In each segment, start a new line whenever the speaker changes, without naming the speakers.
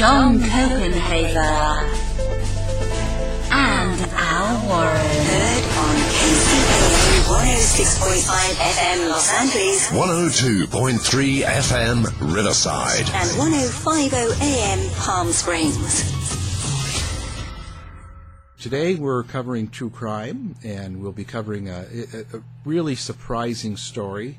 John Copenhaver, and Al Warren. Heard on KCAA 106.5 FM Los Angeles
102.3 FM Riverside.
and 1050 AM Palm Springs.
Today we're covering true crime, and we'll be covering a, a, a really surprising story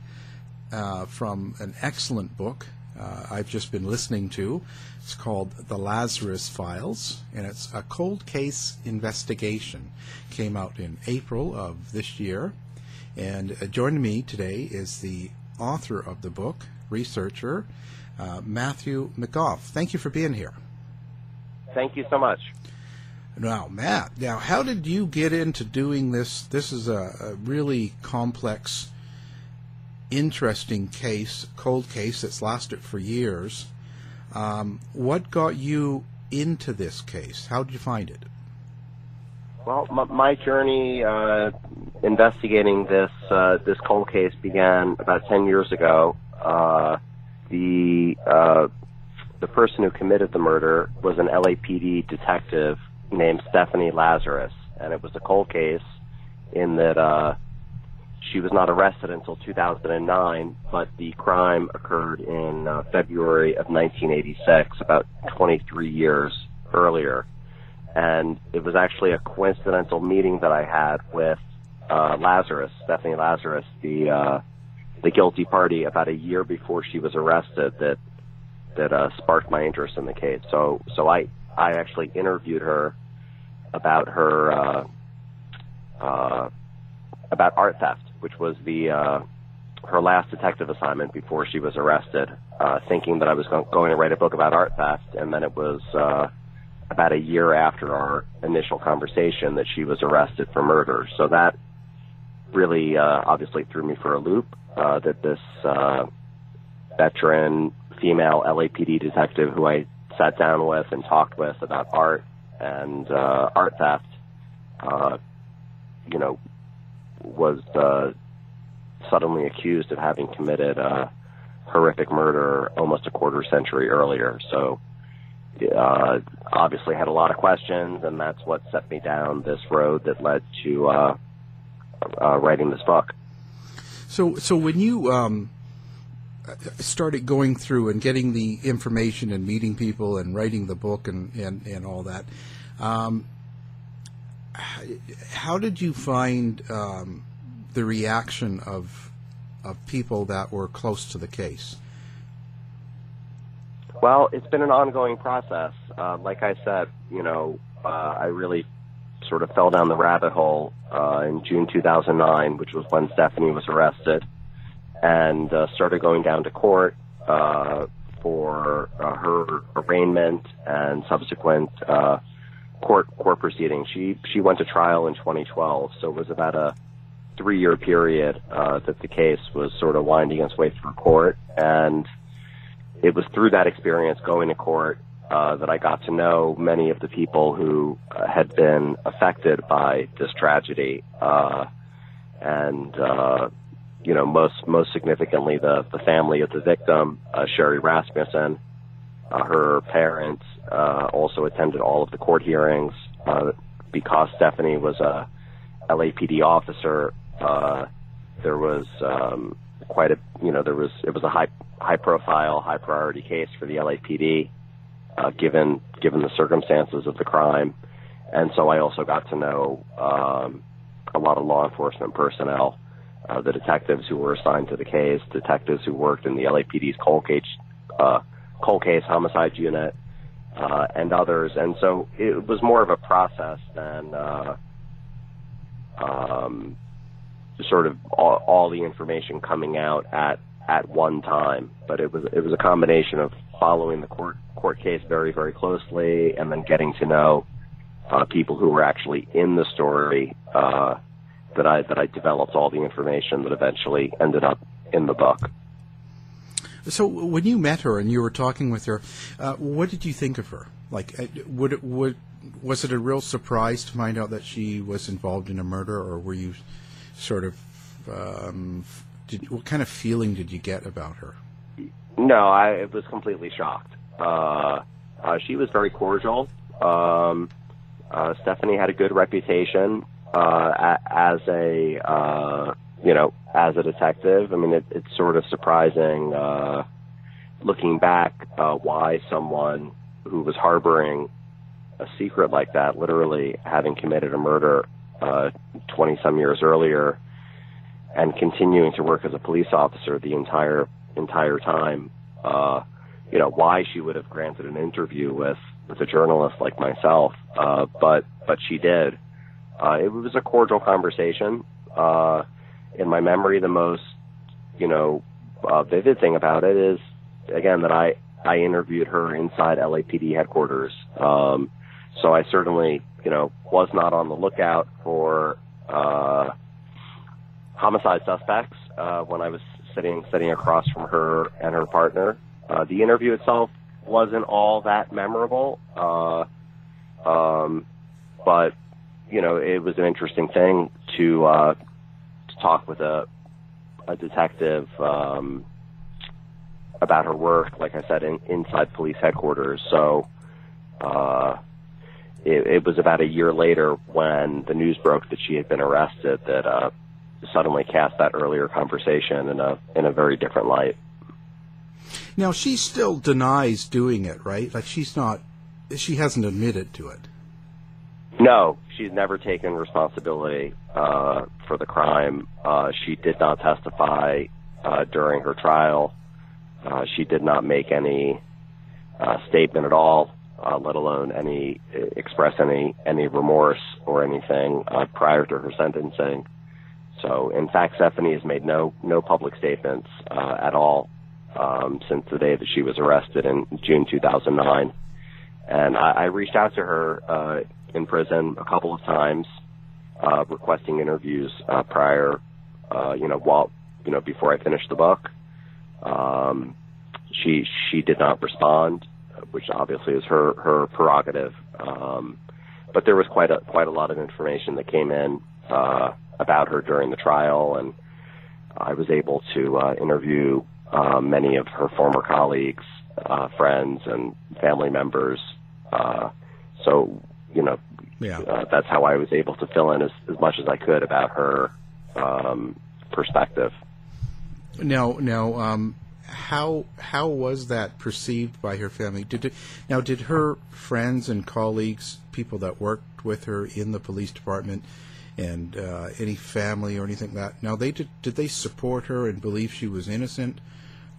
uh, from an excellent book uh, I've just been listening to. It's called The Lazarus Files, and it's a cold case investigation. Came out in April of this year, and uh, joining me today is the author of the book, researcher uh, Matthew McGough. Thank you for being here.
Thank you so much.
Now, Matt, now how did you get into doing this? This is a, a really complex, interesting case, cold case that's lasted for years. Um, what got you into this case? How did you find it?
Well, my, my journey uh, investigating this uh, this cold case began about ten years ago. Uh, the uh, the person who committed the murder was an LAPD detective named Stephanie Lazarus, and it was a cold case in that uh, she was not arrested until 2009, but the crime occurred in uh, February of 1986, about 23 years earlier. And it was actually a coincidental meeting that I had with uh, Lazarus, Stephanie Lazarus, the uh, the guilty party, about a year before she was arrested. That that uh, sparked my interest in the case. So so I I actually interviewed her about her uh, uh, about art theft, which was the uh, her last detective assignment before she was arrested, uh, thinking that I was go- going to write a book about art theft, and then it was uh, about a year after our initial conversation that she was arrested for murder. So that really uh, obviously threw me for a loop. Uh, that this uh, veteran female LAPD detective who I sat down with and talked with about art and uh, art theft, uh, you know, was uh, suddenly accused of having committed a horrific murder almost a quarter century earlier. So, uh, obviously had a lot of questions, and that's what set me down this road that led to uh, uh, writing this book.
So, so when you um, started going through and getting the information and meeting people and writing the book and, and, and all that, um, how did you find um, the reaction of of people that were close to the case?
Well, it's been an ongoing process. Uh, like I said, you know, uh, I really sort of fell down the rabbit hole uh, in June 2009, which was when Stephanie was arrested, and uh, started going down to court, uh, her arraignment and subsequent uh, court court proceedings. She she went to trial in 2012, so it was about a three year period uh, that the case was sort of winding its way through court, and it was through that experience going to court uh, that I got to know many of the people who uh, had been affected by this tragedy, uh, and uh, you know most most significantly the the family of the victim, uh, Sherri Rasmussen. Uh, her parents uh, also attended all of the court hearings uh, because Stephanie was a LAPD officer. Uh, there was um, quite a you know there was it was a high high profile high priority case for the LAPD uh, given given the circumstances of the crime, and so I also got to know um, a lot of law enforcement personnel, uh, the detectives who were assigned to the case, detectives who worked in the LAPD's cold case uh, cold case homicide unit, uh, and others, and so it was more of a process than. Uh, um, sort of all, all the information coming out at at one time, but it was it was a combination of following the court court case very very closely, and then getting to know uh, people who were actually in the story. Uh, that I that I developed all the information that eventually ended up in the book.
So when you met her and you were talking with her, uh, what did you think of her? Like, uh, would it would was it a real surprise to find out that she was involved in a murder, or were you sort of um, did, what kind of feeling did you get about her?
No, I was completely shocked. Uh, uh, she was very cordial. Um, uh, Stephanie had a good reputation uh, as a uh, you know as a detective. I mean, it, it's sort of surprising uh, looking back uh, why someone who was harboring a secret like that, literally having committed a murder uh, some years earlier, and continuing to work as a police officer the entire entire time. Uh, you know why she would have granted an interview with with a journalist like myself, uh, but but she did. Uh, it was a cordial conversation. Uh, in my memory, the most you know uh, vivid thing about it is again that I I interviewed her inside LAPD headquarters. Um, so I certainly you know was not on the lookout for uh, homicide suspects uh, when I was sitting sitting across from her and her partner. Uh, the interview itself wasn't all that memorable, uh, um, but you know it was an interesting thing to uh, talk with a a detective um, about her work. Like I said, in, inside police headquarters. So. Uh, it, it was about a year later when the news broke that she had been arrested that uh, suddenly cast that earlier conversation in a in a very different light.
Now she still denies doing it, right? Like she's not, she hasn't admitted to it.
No, she's never taken responsibility uh, for the crime. Uh, she did not testify uh, during her trial. Uh, she did not make any uh, statement at all, uh, let alone any express any any remorse or anything prior to her sentencing. So, in fact, Stephanie has made no no public statements uh, at all um, since the day that she was arrested in June 2009. And I, I reached out to her uh, in prison a couple of times, uh, requesting interviews uh, prior, uh, you know, while you know before I finished the book. Um, she she did not respond, which obviously is her her prerogative. Um, but there was quite a quite a lot of information that came in. Uh, about her during the trial, and I was able to uh, interview uh, many of her former colleagues, uh, friends, and family members. Uh, so, you know,
yeah.
uh, that's how I was able to fill in as, as much as I could about her um, perspective.
Now, now, um, how how was that perceived by her family? Did it, now did her friends and colleagues, people that worked with her in the police department, and uh, any family or anything like that. Now, they did, did they support her and believe she was innocent,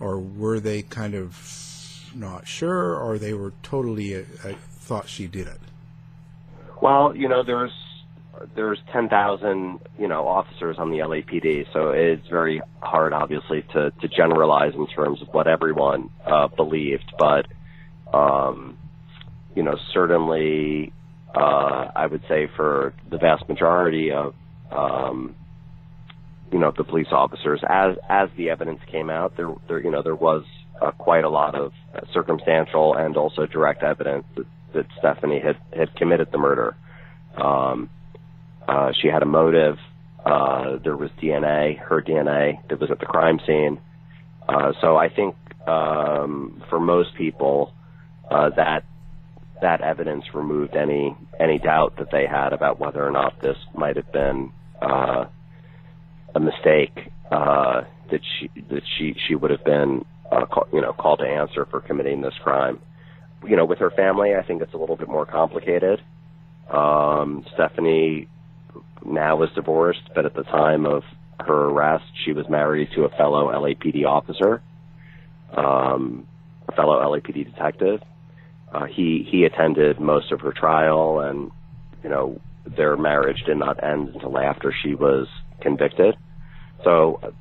or were they kind of not sure, or they were totally uh, uh thought she did it?
Well, you know, there's there's 10,000 you know officers on the LAPD, so it's very hard, obviously, to to generalize in terms of what everyone uh, believed. But um, you know, certainly, uh, I would say for the vast majority of, um, you know, the police officers, as as the evidence came out, there, there you know, there was uh, quite a lot of circumstantial and also direct evidence that, that Stephanie had had committed the murder. Um, uh, she had a motive. Uh, there was DNA, her DNA, that was at the crime scene. Uh, so I think um, for most people, uh, that that evidence removed any any doubt that they had about whether or not this might have been uh, a mistake uh, that she that she she would have been uh, call, you know called to answer for committing this crime. You know, with her family, I think it's a little bit more complicated. Um, Stephanie now is divorced, but at the time of her arrest, she was married to a fellow LAPD officer, um, a fellow LAPD detective. Uh, he he attended most of her trial, and you know their marriage did not end until after she was convicted. So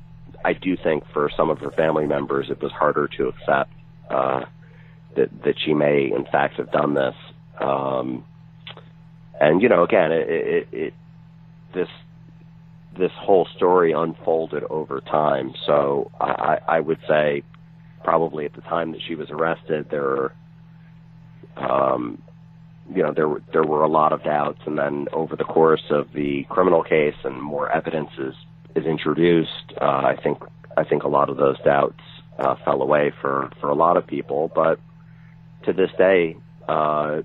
I do think for some of her family members, it was harder to accept uh, that that she may in fact have done this. Um, and you know, again, it, it, it this this whole story unfolded over time. So I, I would say probably at the time that she was arrested, there um, you know, there were there were a lot of doubts, and then over the course of the criminal case and more evidence is is introduced, uh, I think I think a lot of those doubts uh, fell away for for a lot of people. But to this day, uh,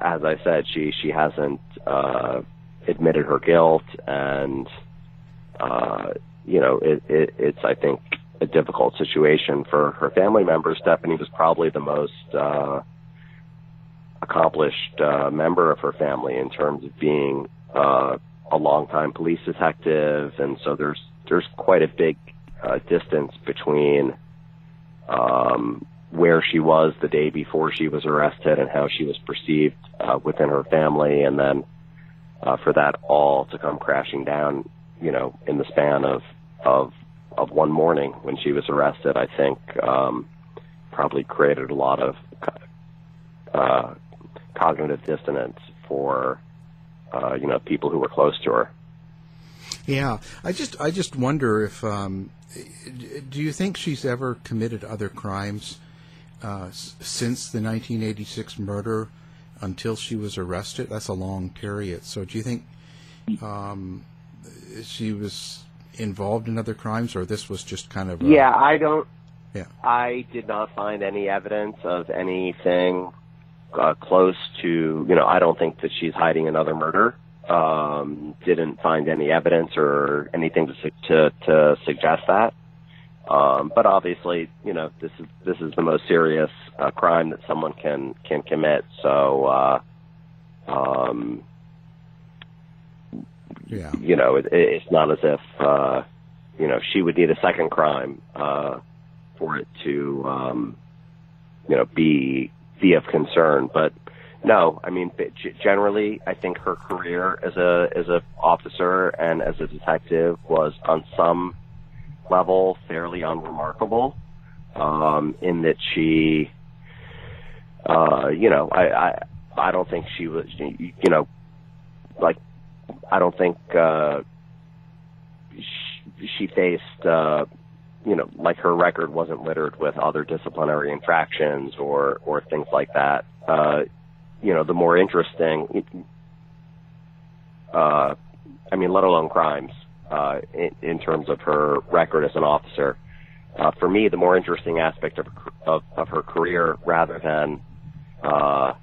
as I said, she she hasn't uh, admitted her guilt, and uh, you know, it, it, it's I think a difficult situation for her family members. Stephanie was probably the most uh, accomplished uh, member of her family in terms of being uh, a longtime police detective, and so there's there's quite a big uh, distance between um, where she was the day before she was arrested and how she was perceived uh, within her family, and then uh, for that all to come crashing down, you know, in the span of of of one morning when she was arrested, I think um, probably created a lot of uh, cognitive dissonance for uh, you know people who were close to her.
Yeah, I just I just wonder if um, do you think she's ever committed other crimes uh, since the 1986 murder until she was arrested? That's a long period. So do you think um, she was involved in other crimes, or this was just kind of a,
Yeah, I don't.
Yeah.
I did not find any evidence of anything uh, close to. You know, I don't think that she's hiding another murder. Um, didn't find any evidence or anything to to, to suggest that. Um, but obviously, you know, this is this is the most serious uh, crime that someone can can commit. So, uh, um,
yeah,
you know, it, it's not as if uh, you know she would need a second crime uh, for it to um, you know be be of concern. But no, I mean, generally, I think her career as a as a officer and as a detective was on some level fairly unremarkable. Um, in that she, uh, you know, I, I I don't think she was, you know, like I don't think uh, she, she faced, uh, you know, like her record wasn't littered with other disciplinary infractions or or things like that. Uh, you know, the more interesting, uh, I mean, let alone crimes, uh, in, in terms of her record as an officer. Uh, for me, the more interesting aspect of of, of her career, rather than uh,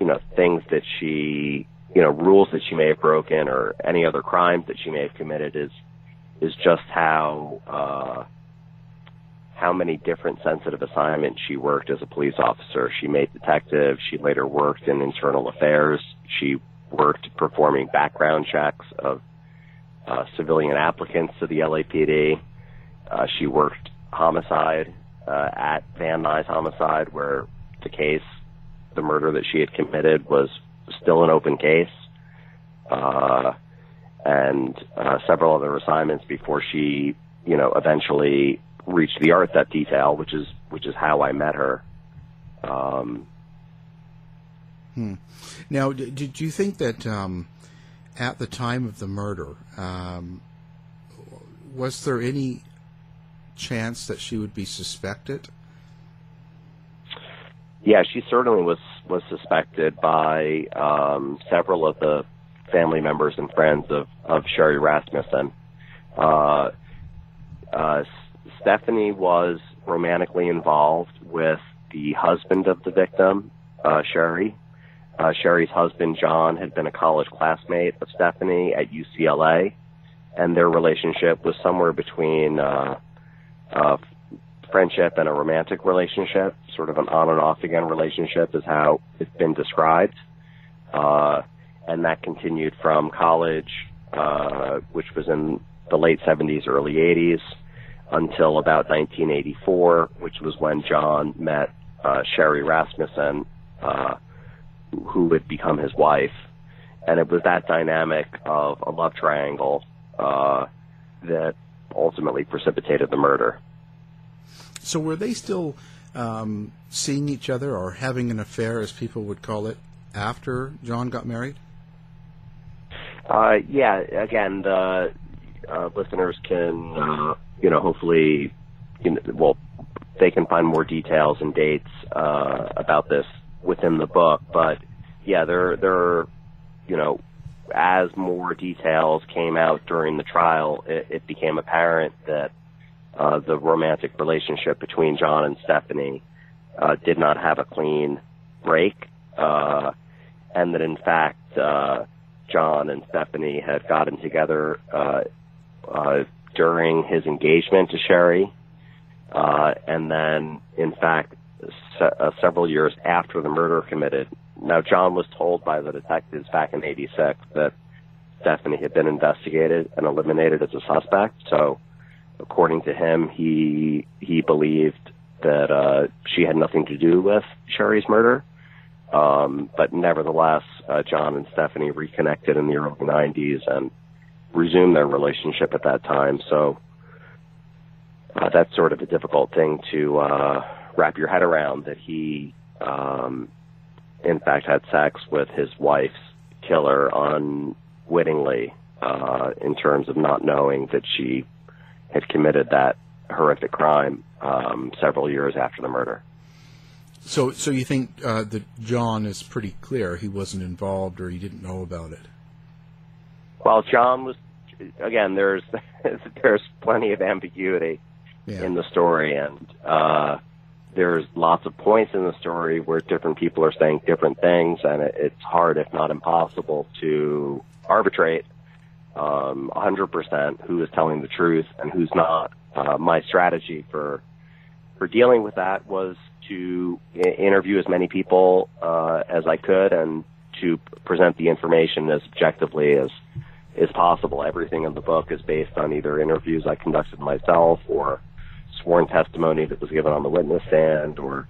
you know things that she you know rules that she may have broken or any other crimes that she may have committed is is just how uh, how many different sensitive assignments she worked as a police officer. She made detective. She later worked in internal affairs. She worked performing background checks of uh, civilian applicants to the LAPD. Uh, she worked homicide uh, at Van Nuys homicide, where the case, the murder that she had committed, was still an open case, uh, and uh, several other assignments before she, you know, eventually reached the art that detail, which is which is how I met her. Um,
Hmm. Now, d- did you think that um, at the time of the murder, um, was there any chance that she would be suspected?
yeah, she certainly was was suspected by um, several of the family members and friends of of Sherri Rasmussen. Uh, uh, Stephanie was romantically involved with the husband of the victim, uh, Sherri. Uh, Sherri's husband, John, had been a college classmate of Stephanie at UCLA, and their relationship was somewhere between uh, uh, friendship and a romantic relationship, sort of an on and off again relationship, is how it's been described. Uh, and that continued from college, uh, which was in the late 70s, early 80s, until about 1984, which was when John met uh, Sherri Rasmussen, uh, who would become his wife. And it was that dynamic of a love triangle uh, that ultimately precipitated the murder.
So, were they still um, seeing each other or having an affair, as people would call it, after John got married?
Uh, yeah, again, the uh, listeners can, uh, you know, hopefully, you know, well, they can find more details and dates uh, about this within the book. But yeah, there, there, you know, as more details came out during the trial, it, it became apparent that uh, the romantic relationship between John and Stephanie uh, did not have a clean break, uh, and that in fact uh, John and Stephanie had gotten together uh, uh, during his engagement to Sherri, uh, and then in fact se- uh, several years after the murder committed. Now John was told by the detectives back in '86 that Stephanie had been investigated and eliminated as a suspect, so according to him, he he believed that uh, she had nothing to do with Sherri's murder. Um, but nevertheless, uh, John and Stephanie reconnected in the early 90s and resumed their relationship at that time. So uh, that's sort of a difficult thing to uh, wrap your head around that he, um, in fact, had sex with his wife's killer unwittingly uh, in terms of not knowing that she had committed that horrific crime um, several years after the murder.
So, so you think uh, that John is pretty clear he wasn't involved or he didn't know about it?
Well, John was again. There's there's plenty of ambiguity
Yeah.
in the story, and uh, there's lots of points in the story where different people are saying different things, and it, it's hard, if not impossible, to arbitrate um, 100% who is telling the truth and who's not. Uh, my strategy for for dealing with that was to I- interview as many people uh, as I could and to present the information as objectively as as possible. Everything in the book is based on either interviews I conducted myself or sworn testimony that was given on the witness stand or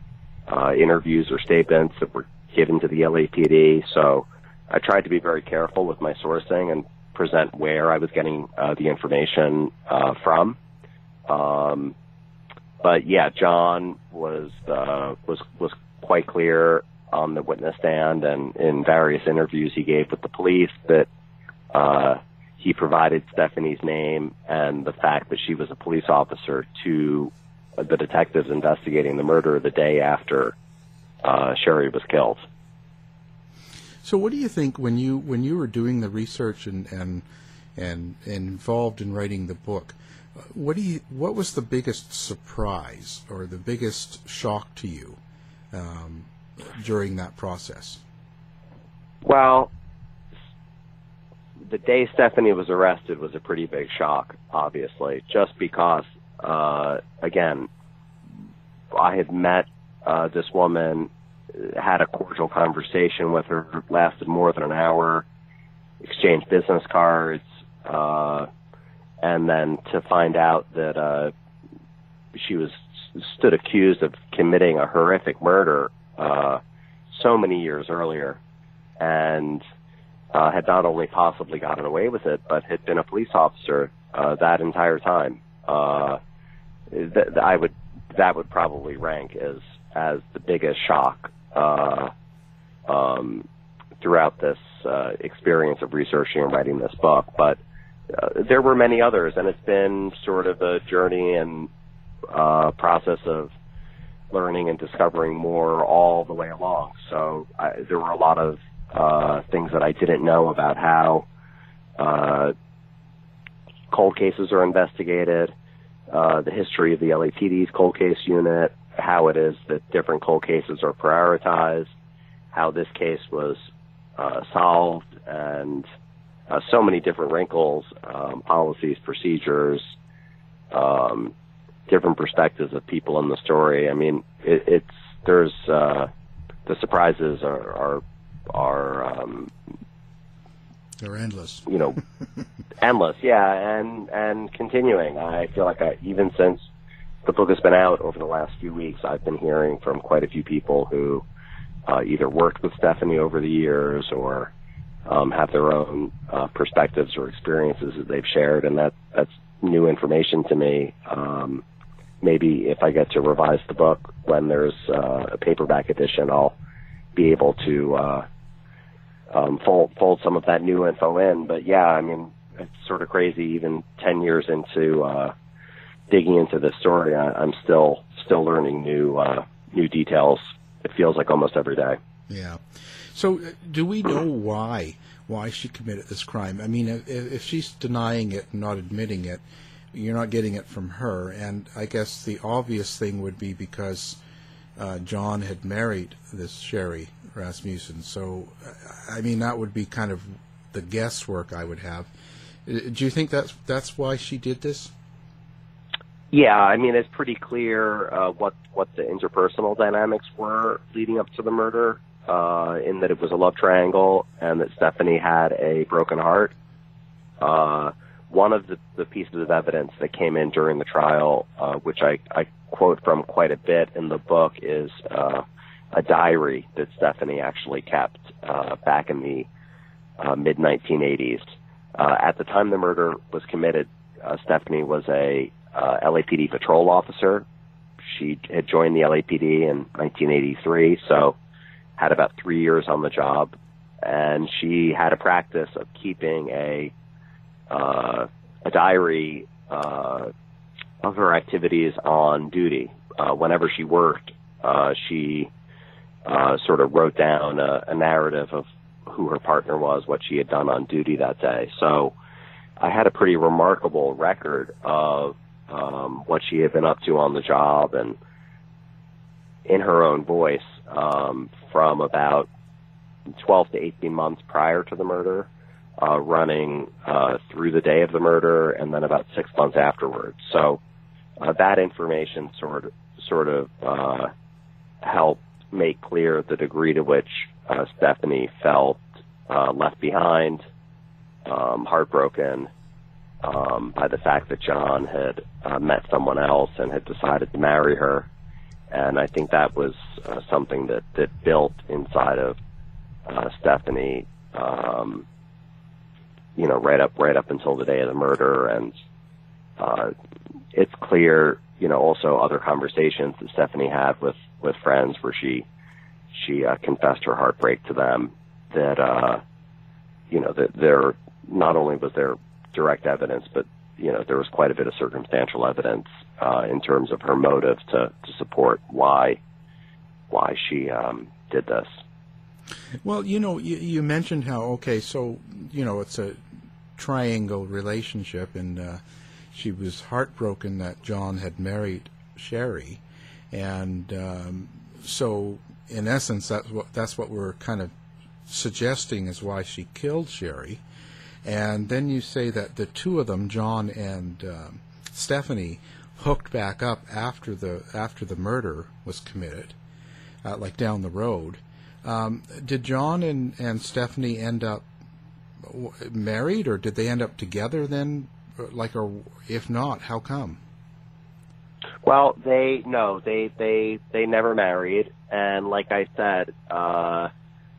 uh, interviews or statements that were given to the LAPD. So I tried to be very careful with my sourcing and present where I was getting uh, the information uh, from. Um, but yeah, John was uh, was was quite clear on the witness stand and in various interviews he gave with the police that uh, he provided Stephanie's name and the fact that she was a police officer to the detectives investigating the murder the day after uh, Sherri was killed.
So, what do you think when you when you were doing the research and and and, and involved in writing the book? What do you what was the biggest surprise or the biggest shock to you um, during that process?
Well, the day Stephanie was arrested was a pretty big shock, obviously, just because, uh, again, I had met uh, this woman, had a cordial conversation with her, lasted more than an hour, exchanged business cards, uh, and then to find out that uh, she was stood accused of committing a horrific murder uh, so many years earlier, and uh, had not only possibly gotten away with it, but had been a police officer uh, that entire time. Uh, th- th- I would that would probably rank as as the biggest shock uh, um, throughout this uh, experience of researching and writing this book. But uh, there were many others, and it's been sort of a journey and uh, process of learning and discovering more all the way along. So I, there were a lot of uh, things that I didn't know about how uh, cold cases are investigated, uh, the history of the LAPD's cold case unit, how it is that different cold cases are prioritized, how this case was uh, solved, and uh, so many different wrinkles, um, policies, procedures, um, different perspectives of people in the story. I mean, it, it's there's uh, the surprises are are, are um,
they're endless.
You know, endless. Yeah, and and continuing. I feel like I, even since the book has been out over the last few weeks, I've been hearing from quite a few people who uh, either worked with Stephanie over the years or um, have their own uh, perspectives or experiences that they've shared, and that that's new information to me. Um, maybe if I get to revise the book when there's uh, a paperback edition, I'll be able to uh, um, fold fold some of that new info in. But yeah, I mean, it's sort of crazy. Even ten years into uh, digging into this story, I, I'm still still learning new uh, new details. It feels like almost every day.
Yeah. So, uh, do we know why why she committed this crime? I mean, if, if she's denying it and not admitting it, you're not getting it from her. And I guess the obvious thing would be because uh, John had married this Sherri Rasmussen. So, I mean, that would be kind of the guesswork I would have. Uh, do you think that's that's why she did this?
Yeah, I mean, it's pretty clear uh, what what the interpersonal dynamics were leading up to the murder. Uh, in that it was a love triangle, and that Stephanie had a broken heart. Uh, one of the, the pieces of evidence that came in during the trial, uh, which I, I quote from quite a bit in the book, is uh, a diary that Stephanie actually kept uh, back in the uh, mid 1980s. Uh, at the time the murder was committed, uh, Stephanie was a uh, LAPD patrol officer. She had joined the LAPD in 1983, so had about three years on the job, and she had a practice of keeping a uh, a diary uh, of her activities on duty. Uh, whenever she worked, uh, she uh, sort of wrote down a, a narrative of who her partner was, what she had done on duty that day. So I had a pretty remarkable record of um, what she had been up to on the job and in her own voice um, from about 12 to 18 months prior to the murder, uh, running uh, through the day of the murder, and then about six months afterwards. So uh, that information sort of sort of uh, make clear the degree to which uh, Stephanie felt uh, left behind, um, heartbroken um, by the fact that John had uh, met someone else and had decided to marry her. And I think that was uh, something that, that built inside of uh, Stephanie, um, you know, right up right up until the day of the murder. And uh, it's clear, you know, also other conversations that Stephanie had with with friends where she she uh, confessed her heartbreak to them that uh, you know that there not only was there direct evidence, but you know there was quite a bit of circumstantial evidence uh, in terms of her motive to, to support why why she um, did this.
Well, you know, you, you mentioned how okay, so you know it's a triangle relationship, and uh, she was heartbroken that John had married Sherri, and um, so in essence, that's what that's what we're kind of suggesting is why she killed Sherri. And then you say that the two of them, John and um, Stephanie, hooked back up after the after the murder was committed, uh, like down the road. Um, did John and, and Stephanie end up married, or did they end up together then? Like, or if not, how come?
Well, they no, they they they never married, and like I said, uh,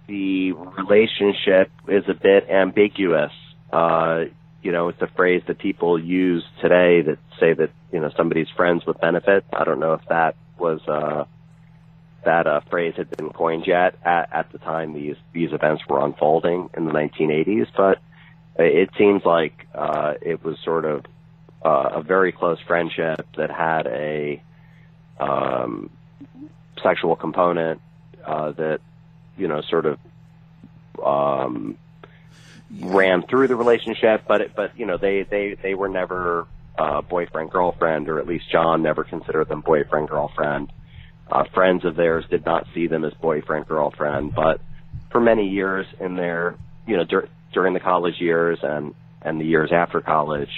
the relationship is a bit ambiguous. Uh, you know, it's a phrase that people use today that say that you know somebody's friends with benefits. I don't know if that was uh, that uh, phrase had been coined yet at, at the time these these events were unfolding in the 1980s, but it seems like uh, it was sort of uh, a very close friendship that had a um, sexual component uh, that you know sort of um, ran through the relationship, but it, but you know they they they were never uh, boyfriend girlfriend, or at least John never considered them boyfriend girlfriend. Uh, friends of theirs did not see them as boyfriend girlfriend, but for many years in their you know dur- during the college years and and the years after college,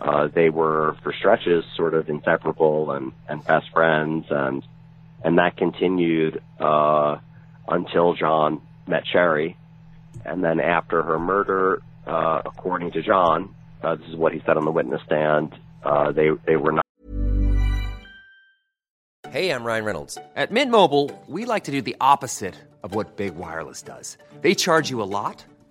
uh, they were for stretches sort of inseparable and and best friends and and that continued uh, until John met Sherri, and then after her murder, uh, according to John, uh, this is what he said on the witness stand. Uh, they they were not.
Hey, I'm Ryan Reynolds. At Mint Mobile, we like to do the opposite of what Big Wireless does. They charge you a lot,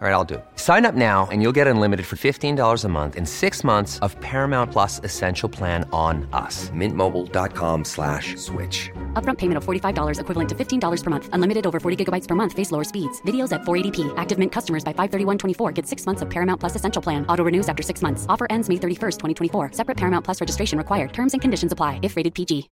All right, I'll do it. Sign up now and you'll get unlimited for $15 a month in six months of Paramount Plus Essential Plan on us. Mintmobile.com slash switch.
Upfront payment of $45 equivalent to $15 per month. Unlimited over 40 gigabytes per month. Face lower speeds. Videos at 480p. Active Mint customers by 531.24 get six months of Paramount Plus Essential Plan. Auto renews after six months. Offer ends May 31st, 2024. Separate Paramount Plus registration required. Terms and conditions apply if rated PG.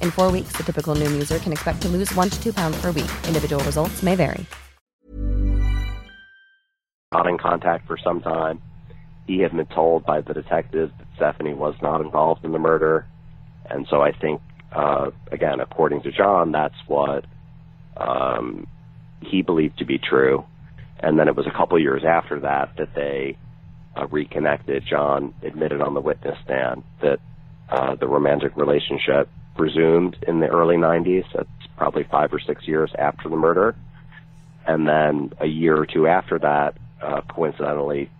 In four weeks, the typical Noom user can expect to lose one to two pounds per week. Individual results may vary.
not in contact for some time. He had been told by the detective that Stephanie was not involved in the murder, and so I think, uh, again, according to John, that's what um, he believed to be true. And then it was a couple years after that that they uh, reconnected. John admitted on the witness stand that uh, the romantic relationship resumed in the early 90s. That's probably five or six years after the murder. And then a year or two after that, uh, coincidentally,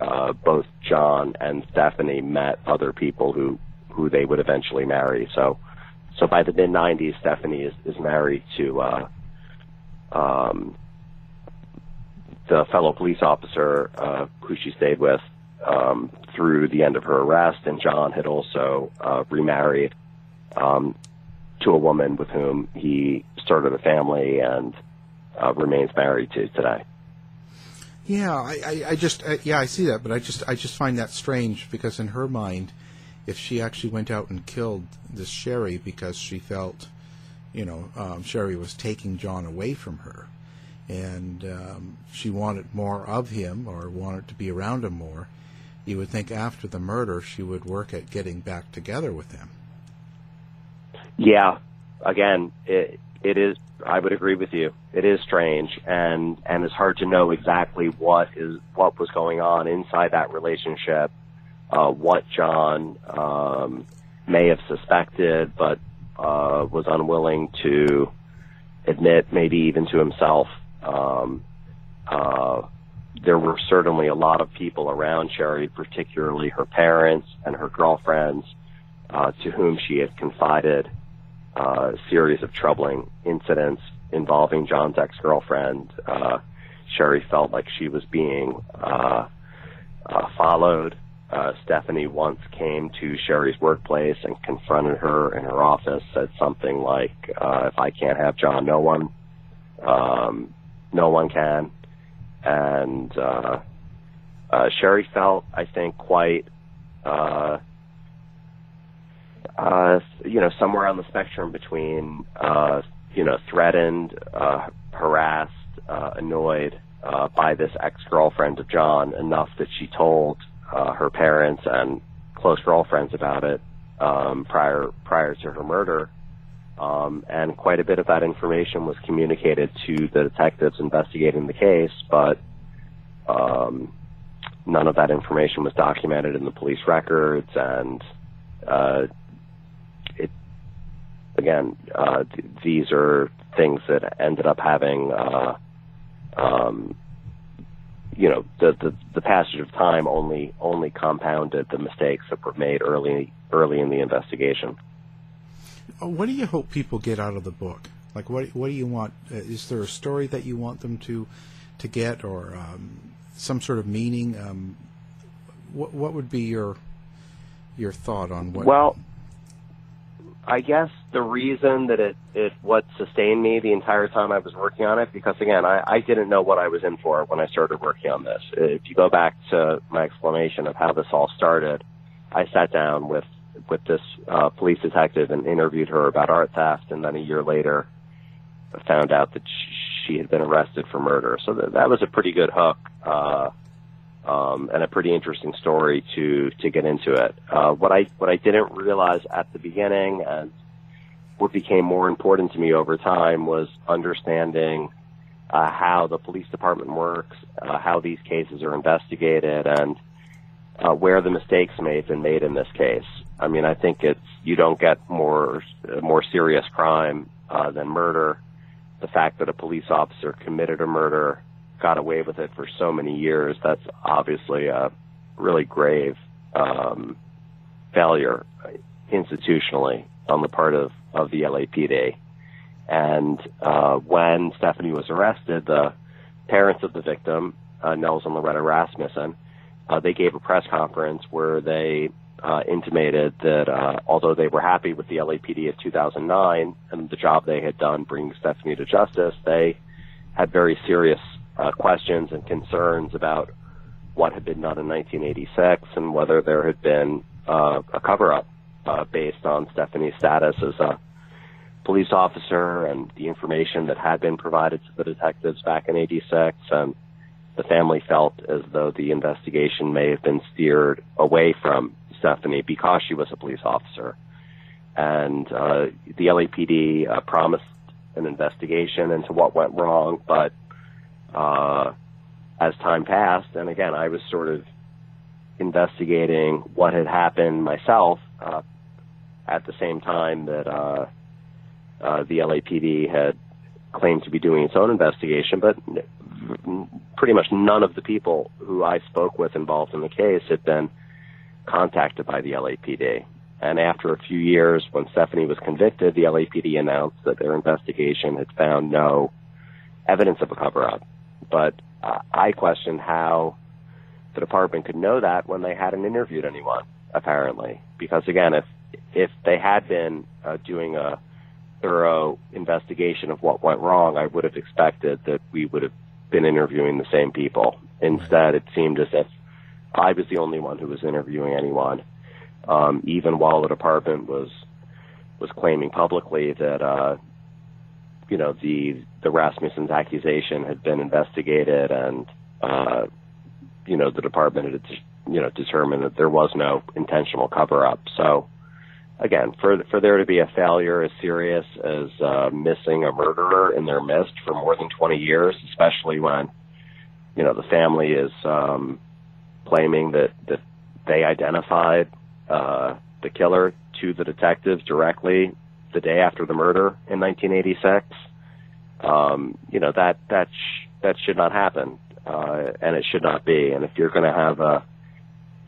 uh, both John and Stephanie met other people who, who they would eventually marry. So, so by the mid 90s, Stephanie is, is married to, uh, um, the fellow police officer, uh, who she stayed with, um, through the end of her arrest. And John had also, uh, remarried, um, to a woman with whom he started a family and, uh, remains married to today.
Yeah, I, I, I just uh, yeah I see that, but I just I just find that strange because in her mind, if she actually went out and killed this Sherri because she felt, you know, um, Sherri was taking John away from her, and um, she wanted more of him or wanted to be around him more, you would think after the murder she would work at getting back together with him.
Yeah, again, it it is. I would agree with you. It is strange, and and it's hard to know exactly what is what was going on inside that relationship. Uh, what John um, may have suspected, but uh, was unwilling to admit, maybe even to himself. Um, uh, there were certainly a lot of people around Sherri, particularly her parents and her girlfriends, uh, to whom she had confided uh, series of troubling incidents involving John's ex-girlfriend. Uh, Sherri felt like she was being uh, uh, followed. Uh, Stephanie once came to Sherri's workplace and confronted her in her office, said something like, uh, "If I can't have John, no one, um, no one can." And uh, uh, Sherri felt, I think, quite, uh, uh, you know, somewhere on the spectrum between, uh, you know, threatened, uh, harassed, uh, annoyed uh, by this ex-girlfriend of John enough that she told uh, her parents and close girlfriends about it um, prior prior to her murder. Um, and quite a bit of that information was communicated to the detectives investigating the case, but um, none of that information was documented in the police records, and uh, again, uh, th- these are things that ended up having, uh, um, you know, the, the the passage of time only only compounded the mistakes that were made early early in the investigation.
Uh, What do you hope people get out of the book? Like, what what do you want? Uh, is there a story that you want them to to get, or um, some sort of meaning? Um, what what would be your your thought on what?
Well, I guess the reason that it, it what sustained me the entire time I was working on it, because again, I, I didn't know what I was in for when I started working on this. If you go back to my explanation of how this all started, I sat down with with this uh, police detective and interviewed her about art theft, and then a year later, found out that sh- she had been arrested for murder. So that, that was a pretty good hook. Uh, um, and a pretty interesting story to to get into it. Uh, what I what I didn't realize at the beginning, and what became more important to me over time, was understanding uh, how the police department works, uh, how these cases are investigated, and uh, where the mistakes may have been made in this case. I mean, I think it's you don't get more more serious crime uh, than murder. The fact that a police officer committed a murder got away with it for so many years, that's obviously a really grave um, failure institutionally on the part of, of the LAPD. And uh, when Stephanie was arrested, the parents of the victim, uh, Nels and Loretta Rasmussen, uh, they gave a press conference where they uh, intimated that uh, although they were happy with the LAPD of 2009 and the job they had done bringing Stephanie to justice, they had very serious uh, questions and concerns about what had been done in 1986 and whether there had been uh, a cover-up uh, based on Stephanie's status as a police officer and the information that had been provided to the detectives back in 86 and the family felt as though the investigation may have been steered away from Stephanie because she was a police officer. And uh, the LAPD uh, promised an investigation into what went wrong, but uh, as time passed, and again, I was sort of investigating what had happened myself uh, at the same time that uh, uh, the LAPD had claimed to be doing its own investigation, but pretty much none of the people who I spoke with involved in the case had been contacted by the LAPD. And after a few years, when Stephanie was convicted, the LAPD announced that their investigation had found no evidence of a cover up. But uh, I question how the department could know that when they hadn't interviewed anyone, apparently. Because again, if if they had been uh, doing a thorough investigation of what went wrong, I would have expected that we would have been interviewing the same people. Instead, it seemed as if I was the only one who was interviewing anyone, um, even while the department was was claiming publicly that uh, you know the the Rasmussen's accusation had been investigated and uh, you know the department had you know determined that there was no intentional cover up. So again, for for there to be a failure as serious as uh, missing a murderer in their midst for more than 20 years, especially when you know the family is um, claiming that that they identified uh, the killer to the detectives directly the day after the murder in 1986. Um, you know that that sh- that should not happen, uh, and it should not be. And if you're going to have a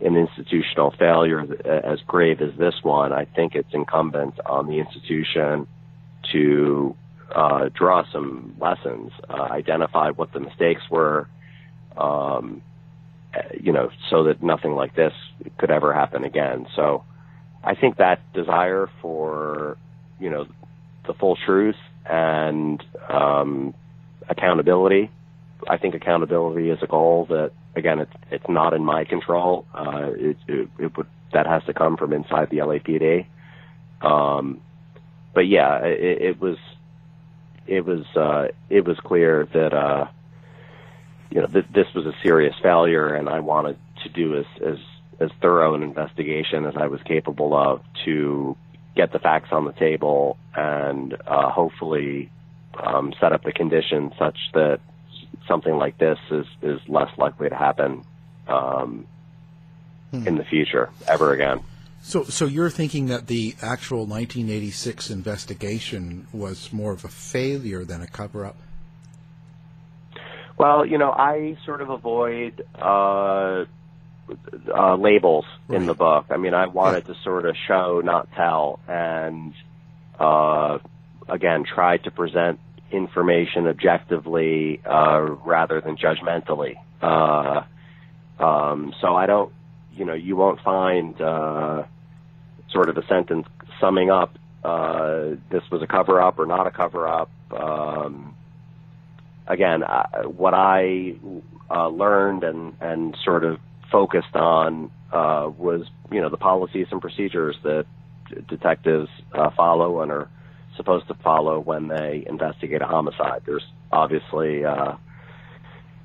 an institutional failure as grave as this one, I think it's incumbent on the institution to uh, draw some lessons, uh, identify what the mistakes were, um, uh, you know, so that nothing like this could ever happen again. So I think that desire for, you know, the full truth and um, accountability. I think accountability is a goal that, again, it's it's not in my control. Uh, it, it, it would that has to come from inside the LAPD. Um, but yeah, it, it was it was uh, it was clear that uh, you know th- this was a serious failure, and I wanted to do as as as thorough an investigation as I was capable of to get the facts on the table and uh, hopefully um, set up the conditions such that something like this is is less likely to happen um,
Hmm.
in the future ever again.
So, so you're thinking that the actual 1986 investigation was more of a failure than a cover-up?
Well, you know, I sort of avoid uh, uh, labels in the book. I mean, I wanted to sort of show, not tell, and uh, again, try to present information objectively uh, rather than judgmentally. Uh, um, so I don't, you know, you won't find uh, sort of a sentence summing up uh, this was a cover up or not a cover up. Um, again, I, what I uh, learned and, and sort of focused on uh, was, you know, the policies and procedures that detectives uh, follow and are supposed to follow when they investigate a homicide. There's obviously uh,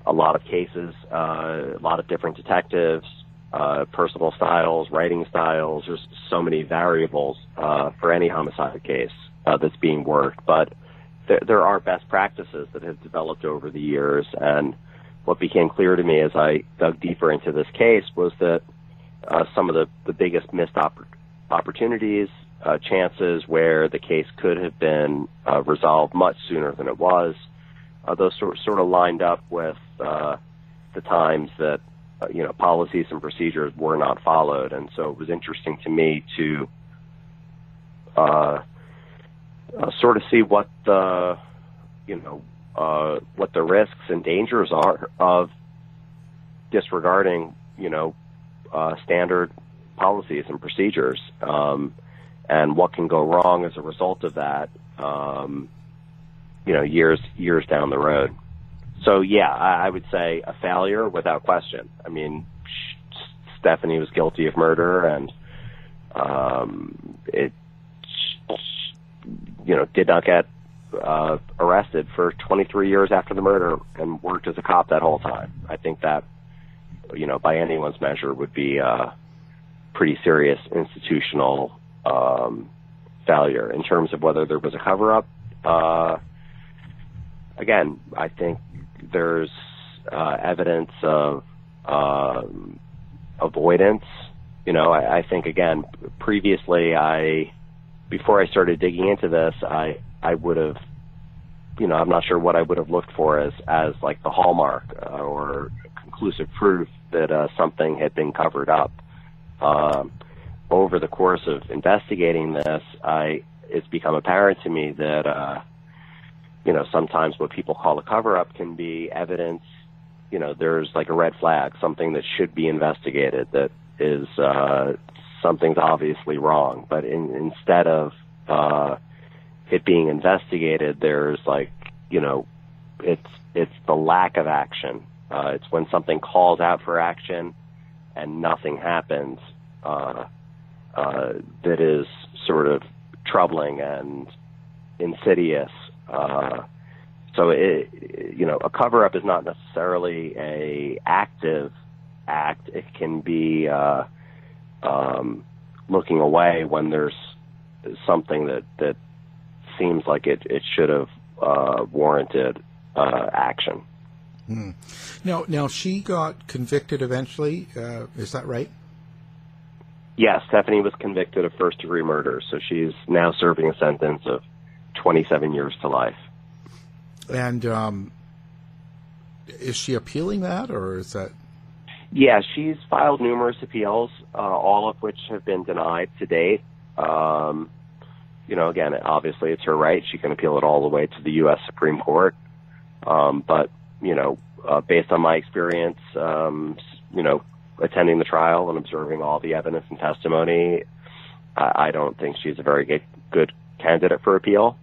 a lot of cases, uh, a lot of different detectives, uh, personal styles, writing styles. There's so many variables uh, for any homicide case that's being worked, but there, there are best practices that have developed over the years. And what became clear to me as I dug deeper into this case was that uh, some of the, the biggest missed oppor- opportunities, uh, chances where the case could have been uh, resolved much sooner than it was, uh, those sort, sort of lined up with uh, the times that uh, you know policies and procedures were not followed, and so it was interesting to me to sort of see what the you know uh, what the risks and dangers are of disregarding you know uh, standard policies and procedures, um, and what can go wrong as a result of that. Um, you know, years years down the road. So yeah, I, I would say a failure without question. I mean, Stephanie was guilty of murder, and um, it you know did not get uh, arrested for 23 years after the murder and worked as a cop that whole time. I think that you know by anyone's measure would be a pretty serious institutional um, failure in terms of whether there was a cover up. Uh, again, I think there's uh, evidence of um, avoidance. You know, I, I think again, previously, I before I started digging into this, I I would have, you know, I'm not sure what I would have looked for as as like the hallmark uh, or conclusive proof that uh, something had been covered up. Um, over the course of investigating this, I it's become apparent to me that. Uh, you know, sometimes what people call a cover up can be evidence, you know, there's like a red flag, something that should be investigated that is, uh, something's obviously wrong. But in, instead of, uh, it being investigated, there's like, you know, it's, it's the lack of action. Uh, it's when something calls out for action and nothing happens, uh, uh, that is sort of troubling and insidious uh, so it, you know, a cover up is not necessarily a active act. It can be uh, um, looking away when there's something that that seems like it it should have uh, warranted uh, action.
Hmm. Now, now she got convicted eventually. Uh, is that right?
Yes, Stephanie was convicted of first degree murder, so she's now serving a sentence of 27 years to life.
And um, is she appealing that, or is that?
Yeah, she's filed numerous appeals, uh, all of which have been denied to date. Um, you know, again, obviously it's her right. She can appeal it all the way to the U.S. Supreme Court. Um, but you know, uh, based on my experience, um, you know, attending the trial and observing all the evidence and testimony, I, I don't think she's a very good, good candidate for appeal.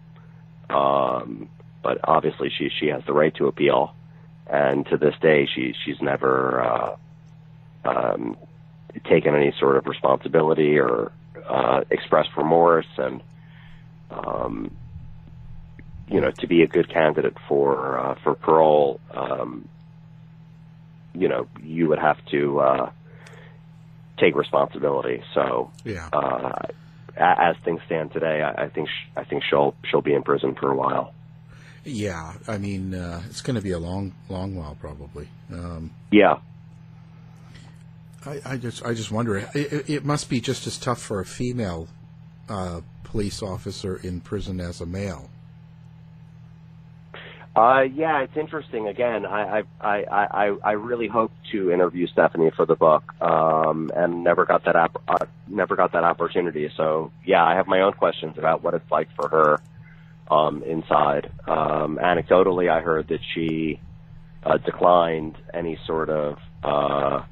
Um, but obviously, she she has the right to appeal, and to this day, she she's never uh, um, taken any sort of responsibility or uh, expressed remorse, and um, you know, to be a good candidate for uh, for parole, um, you know, you would have to uh, take responsibility. So,
Yeah.
uh, as things stand today, I, I think sh- I think she'll she'll be in prison for a while.
Yeah, I mean, uh, it's going to be a long, long while probably. Um,
Yeah,
I, I just, I just wonder. It, it- must be just as tough for a female uh, police officer in prison as a male.
Uh, yeah, it's interesting. Again, I, I, I, I, really hoped to interview Stephanie for the book, um, and never got that op- uh, never got that opportunity. So yeah, I have my own questions about what it's like for her um, inside. Um, anecdotally, I heard that she uh, declined any sort of, uh,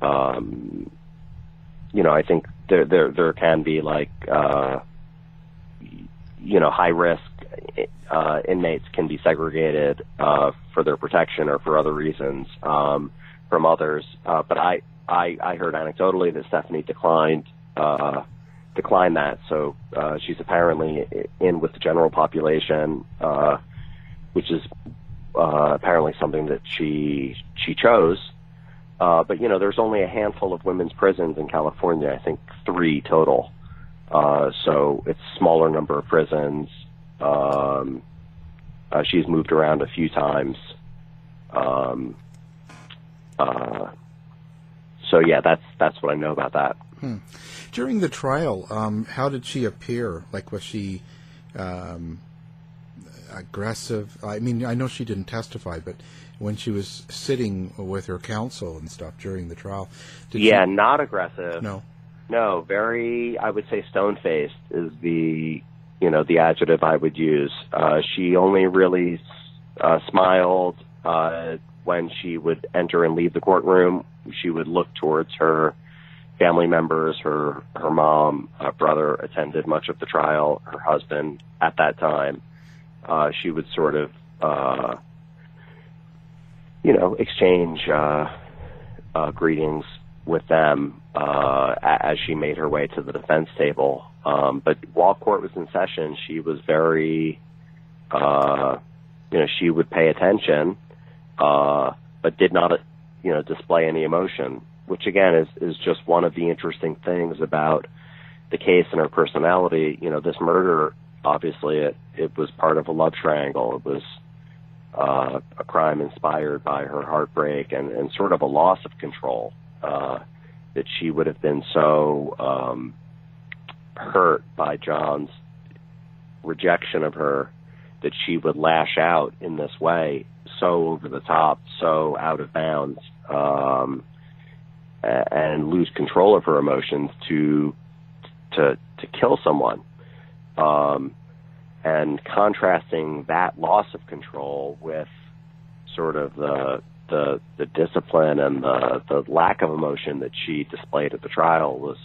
um, you know, I think there there there can be like, uh, you know, high risk uh, inmates can be segregated uh, for their protection or for other reasons um, from others. Uh, but I, I, I heard anecdotally that Stephanie declined uh, declined that. So uh, she's apparently in with the general population, uh, which is uh, apparently something that she she chose. Uh, but you know, there's only a handful of women's prisons in California. I think three total. Uh, so it's smaller number of prisons. Um, uh, she's moved around a few times. Um, uh, so yeah, that's that's what I know about that.
Hmm. During the trial, um, how did she appear? Like, was she um, aggressive? I mean, I know she didn't testify, but when she was sitting with her counsel and stuff during the trial, did
yeah,
she,
not aggressive.
no.
No, very. I would say stone faced is the you know the adjective I would use. Uh, she only really uh, smiled uh, when she would enter and leave the courtroom. She would look towards her family members. Her her mom, uh, brother attended much of the trial. Her husband at that time. Uh, she would sort of uh, you know exchange uh, uh, greetings with them uh, as she made her way to the defense table. Um, but while court was in session, she was very, uh, you know, she would pay attention, uh, but did not, you know, display any emotion. Which again is is just one of the interesting things about the case and her personality. You know, this murder obviously it it was part of a love triangle. It was uh, a crime inspired by her heartbreak and, and sort of a loss of control. Uh, that she would have been so um, hurt by John's rejection of her that she would lash out in this way, so over the top, so out of bounds, um, and lose control of her emotions to to to kill someone. Um, and contrasting that loss of control with sort of the the the discipline and the the lack of emotion that she displayed at the trial was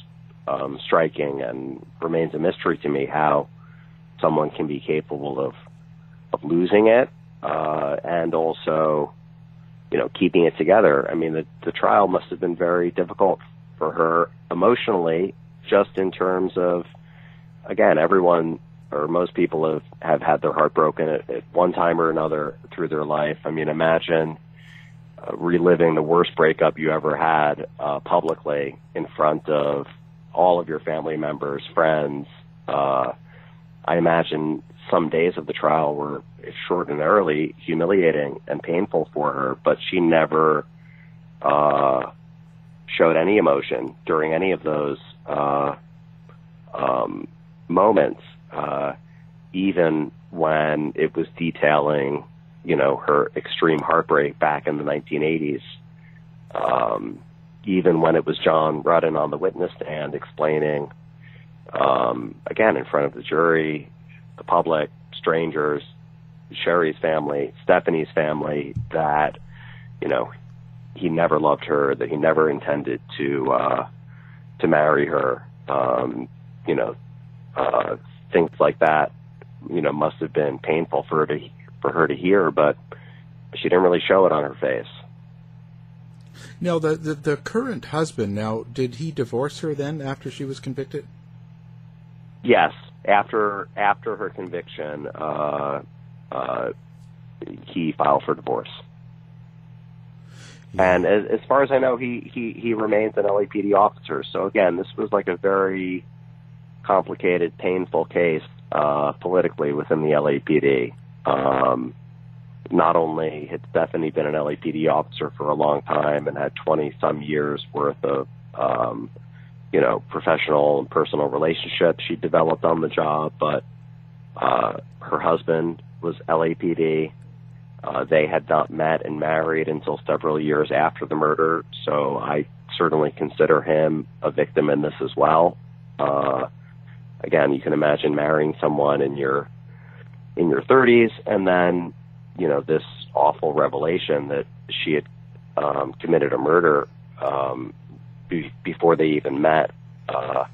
um, striking and remains a mystery to me how someone can be capable of of losing it uh, and also you know keeping it together. I mean the the trial must have been very difficult for her emotionally, just in terms of again everyone or most people have have had their heart broken at, at one time or another through their life. I mean imagine uh, reliving the worst breakup you ever had uh, publicly in front of all of your family members, friends. Uh, I imagine some days of the trial were extraordinarily humiliating and painful for her, but she never uh, showed any emotion during any of those uh, um, moments, uh, even when it was detailing you know, her extreme heartbreak back in the 1980s. Um, even when it was John Ruetten on the witness stand explaining um, again, in front of the jury, the public, strangers, Sherri's family, Stephanie's family, that, you know, he never loved her, that he never intended to, uh, to marry her. Um, you know, uh, things like that, you know, must have been painful for her to, for her to hear, but she didn't really show it on her face.
Now, the, the, the current husband, now, did he divorce her then after she was convicted?
Yes, after after her conviction, uh, uh, he filed for divorce. And as, as far as I know, he, he, he remains an LAPD officer. So again, this was like a very complicated, painful case uh, politically within the LAPD. Um, not only had Stephanie been an LAPD officer for a long time and had 20 some years worth of, um, you know, professional and personal relationships she developed on the job, but uh, her husband was LAPD. Uh, they had not met and married until several years after the murder, so I certainly consider him a victim in this as well. Uh, again, you can imagine marrying someone in your in your 30s, and then you know this awful revelation that she had um, committed a murder um, be- before they even met. Uh,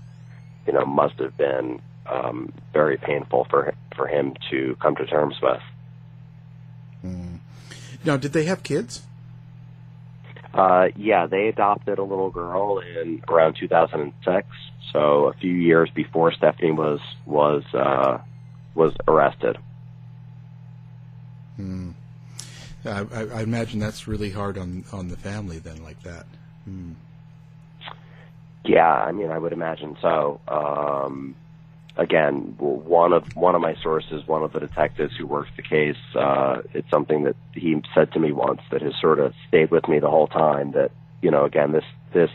you know, must have been um, very painful for for him to come to terms with.
Now, did they have kids?
Uh, yeah, they adopted a little girl in around 2006, so a few years before Stephanie was was uh, was arrested.
Hmm. I, I, imagine that's really hard on on the family then, like that. Hmm.
Yeah, I mean, I would imagine so. Um, again, one of one of my sources, one of the detectives who works the case, uh, it's something that he said to me once that has sort of stayed with me the whole time. That you know, again, this this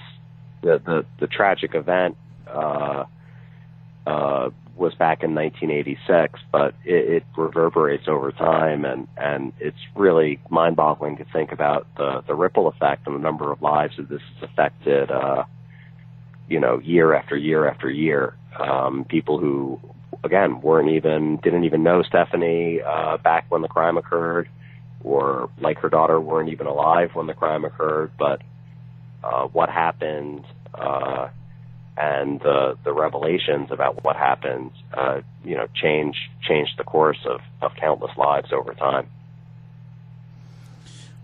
the the, the tragic event uh, uh, was back in 1986, but it, it reverberates over time, and and it's really mind-boggling to think about the the ripple effect and the number of lives that this has affected. Uh, you know, year after year after year. Um, people who, again, weren't even, didn't even know Stephanie uh, back when the crime occurred, or like her daughter, weren't even alive when the crime occurred. But uh, what happened uh, and the the revelations about what happened, uh, you know, change changed the course of, of countless lives over time.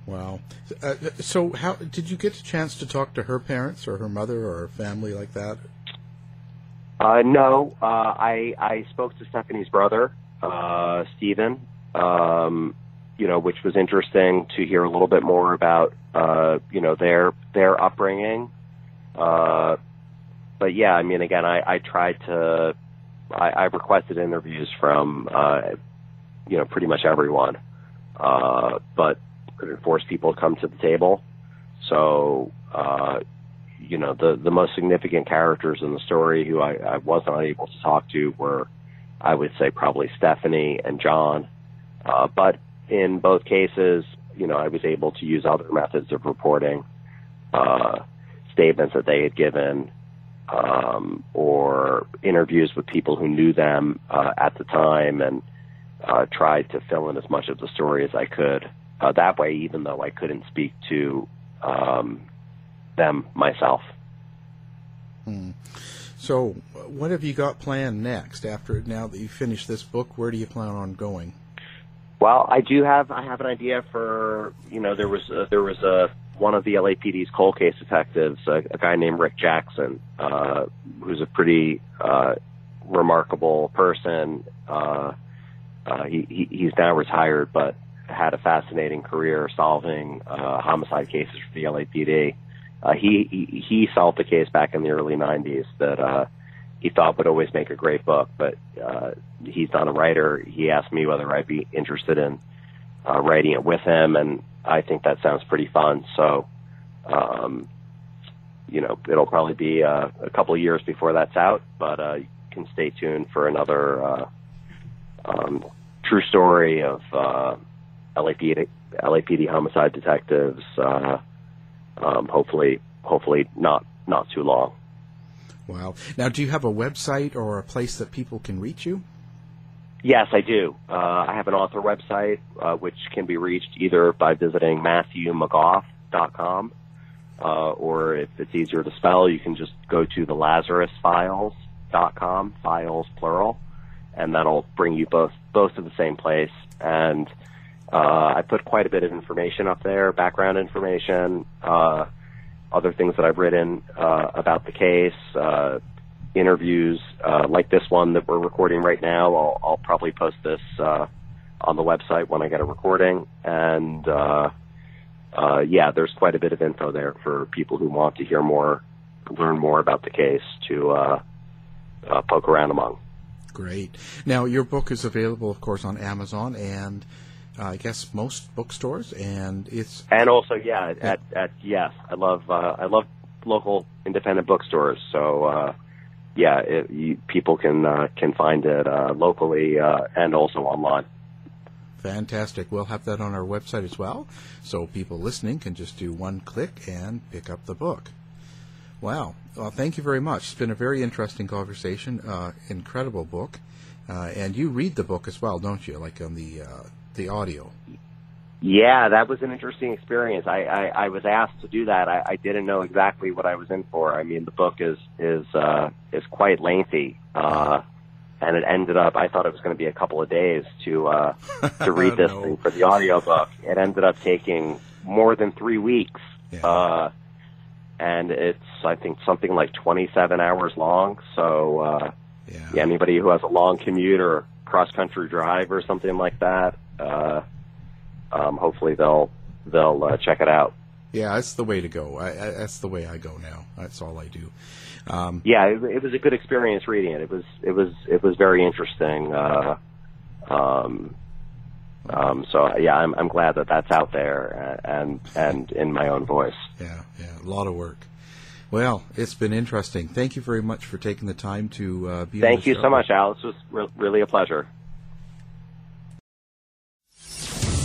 Wow. Uh, so, how did you get a chance to talk to her parents or her mother or her family like that?
Uh, no, uh, I I spoke to Stephanie's brother, uh, Stephen. Um, you know, which was interesting to hear a little bit more about, uh, you know, their their upbringing. Uh, but yeah, I mean, again, I, I tried to, I, I requested interviews from, uh, you know, pretty much everyone, uh, but couldn't force people to come to the table. So, uh, you know, the the most significant characters in the story who I, I was not able to talk to were, I would say, probably Stephanie and John. Uh, but in both cases, you know, I was able to use other methods of reporting, uh, statements that they had given, um, or interviews with people who knew them uh, at the time, and uh, tried to fill in as much of the story as I could. Uh, that way, even though I couldn't speak to um, them myself.
Hmm. So, what have you got planned next? After now that you finish this book, where do you plan on going?
Well, I do have I have an idea for you know there was a, there was a one of the LAPD's cold case detectives, a, a guy named Rick Jackson, uh, who's a pretty uh, remarkable person. Uh, uh, he, he he's now retired, but had a fascinating career solving uh, homicide cases for the LAPD. Uh, he, he he solved a case back in the early '90s that uh, he thought would always make a great book, but uh, he's not a writer. He asked me whether I'd be interested in uh, writing it with him, and I think that sounds pretty fun. So, um, you know, it'll probably be uh, a couple of years before that's out, but uh, you can stay tuned for another uh, um, true story of uh, LAPD, LAPD homicide detectives. Uh, um, hopefully, hopefully not not too long.
Wow. Now, do you have a website or a place that people can reach you?
Yes, I do. Uh, I have an author website, uh, which can be reached either by visiting MatthewMcGough.com, uh, or if it's easier to spell, you can just go to the LazarusFiles.com, files plural, and that'll bring you both both to the same place. And uh, I put quite a bit of information up there, background information, uh, other things that I've written uh, about the case, uh, interviews uh, like this one that we're recording right now. I'll, I'll probably post this uh, on the website when I get a recording, and uh, uh, yeah, there's quite a bit of info there for people who want to hear more, learn more about the case to uh, uh, poke around among.
Great. Now, your book is available, of course, on Amazon and uh, I guess most bookstores, and it's
and also yeah, at, at yes, I love uh, I love local independent bookstores. So uh, yeah, it, you, people can uh, can find it uh, locally uh, and also online.
Fantastic. We'll have that on our website as well, so people listening can just do one click and pick up the book. Wow. Well, thank you very much. It's been a very interesting conversation. Uh, incredible book. Uh, and you read the book as well, don't you? Like on the uh, the audio.
Yeah, that was an interesting experience. I, I, I was asked to do that. I, I didn't know exactly what I was in for. I mean, the book is is uh, is quite lengthy, uh, and it ended up. I thought it was going to be a couple of days to uh, to read this
No.
thing for the audiobook. It ended up taking more than three weeks, uh, and it's I think something like twenty seven hours long. So uh, yeah, anybody who has a long commute or cross country drive or something like that, uh, um, hopefully they'll they'll uh, check it out.
Yeah, that's the way to go. I, I, that's the way I go now. That's all I do. Um,
yeah, it, it was a good experience reading it. It was it was it was very interesting. Uh, um, um, so yeah, I'm I'm glad that that's out there and and in my own voice.
Yeah, yeah, a lot of work. Well, it's been interesting. Thank you very much for taking the time to uh, be. on
Thank you
show.
so much, Al. This was re- really a pleasure.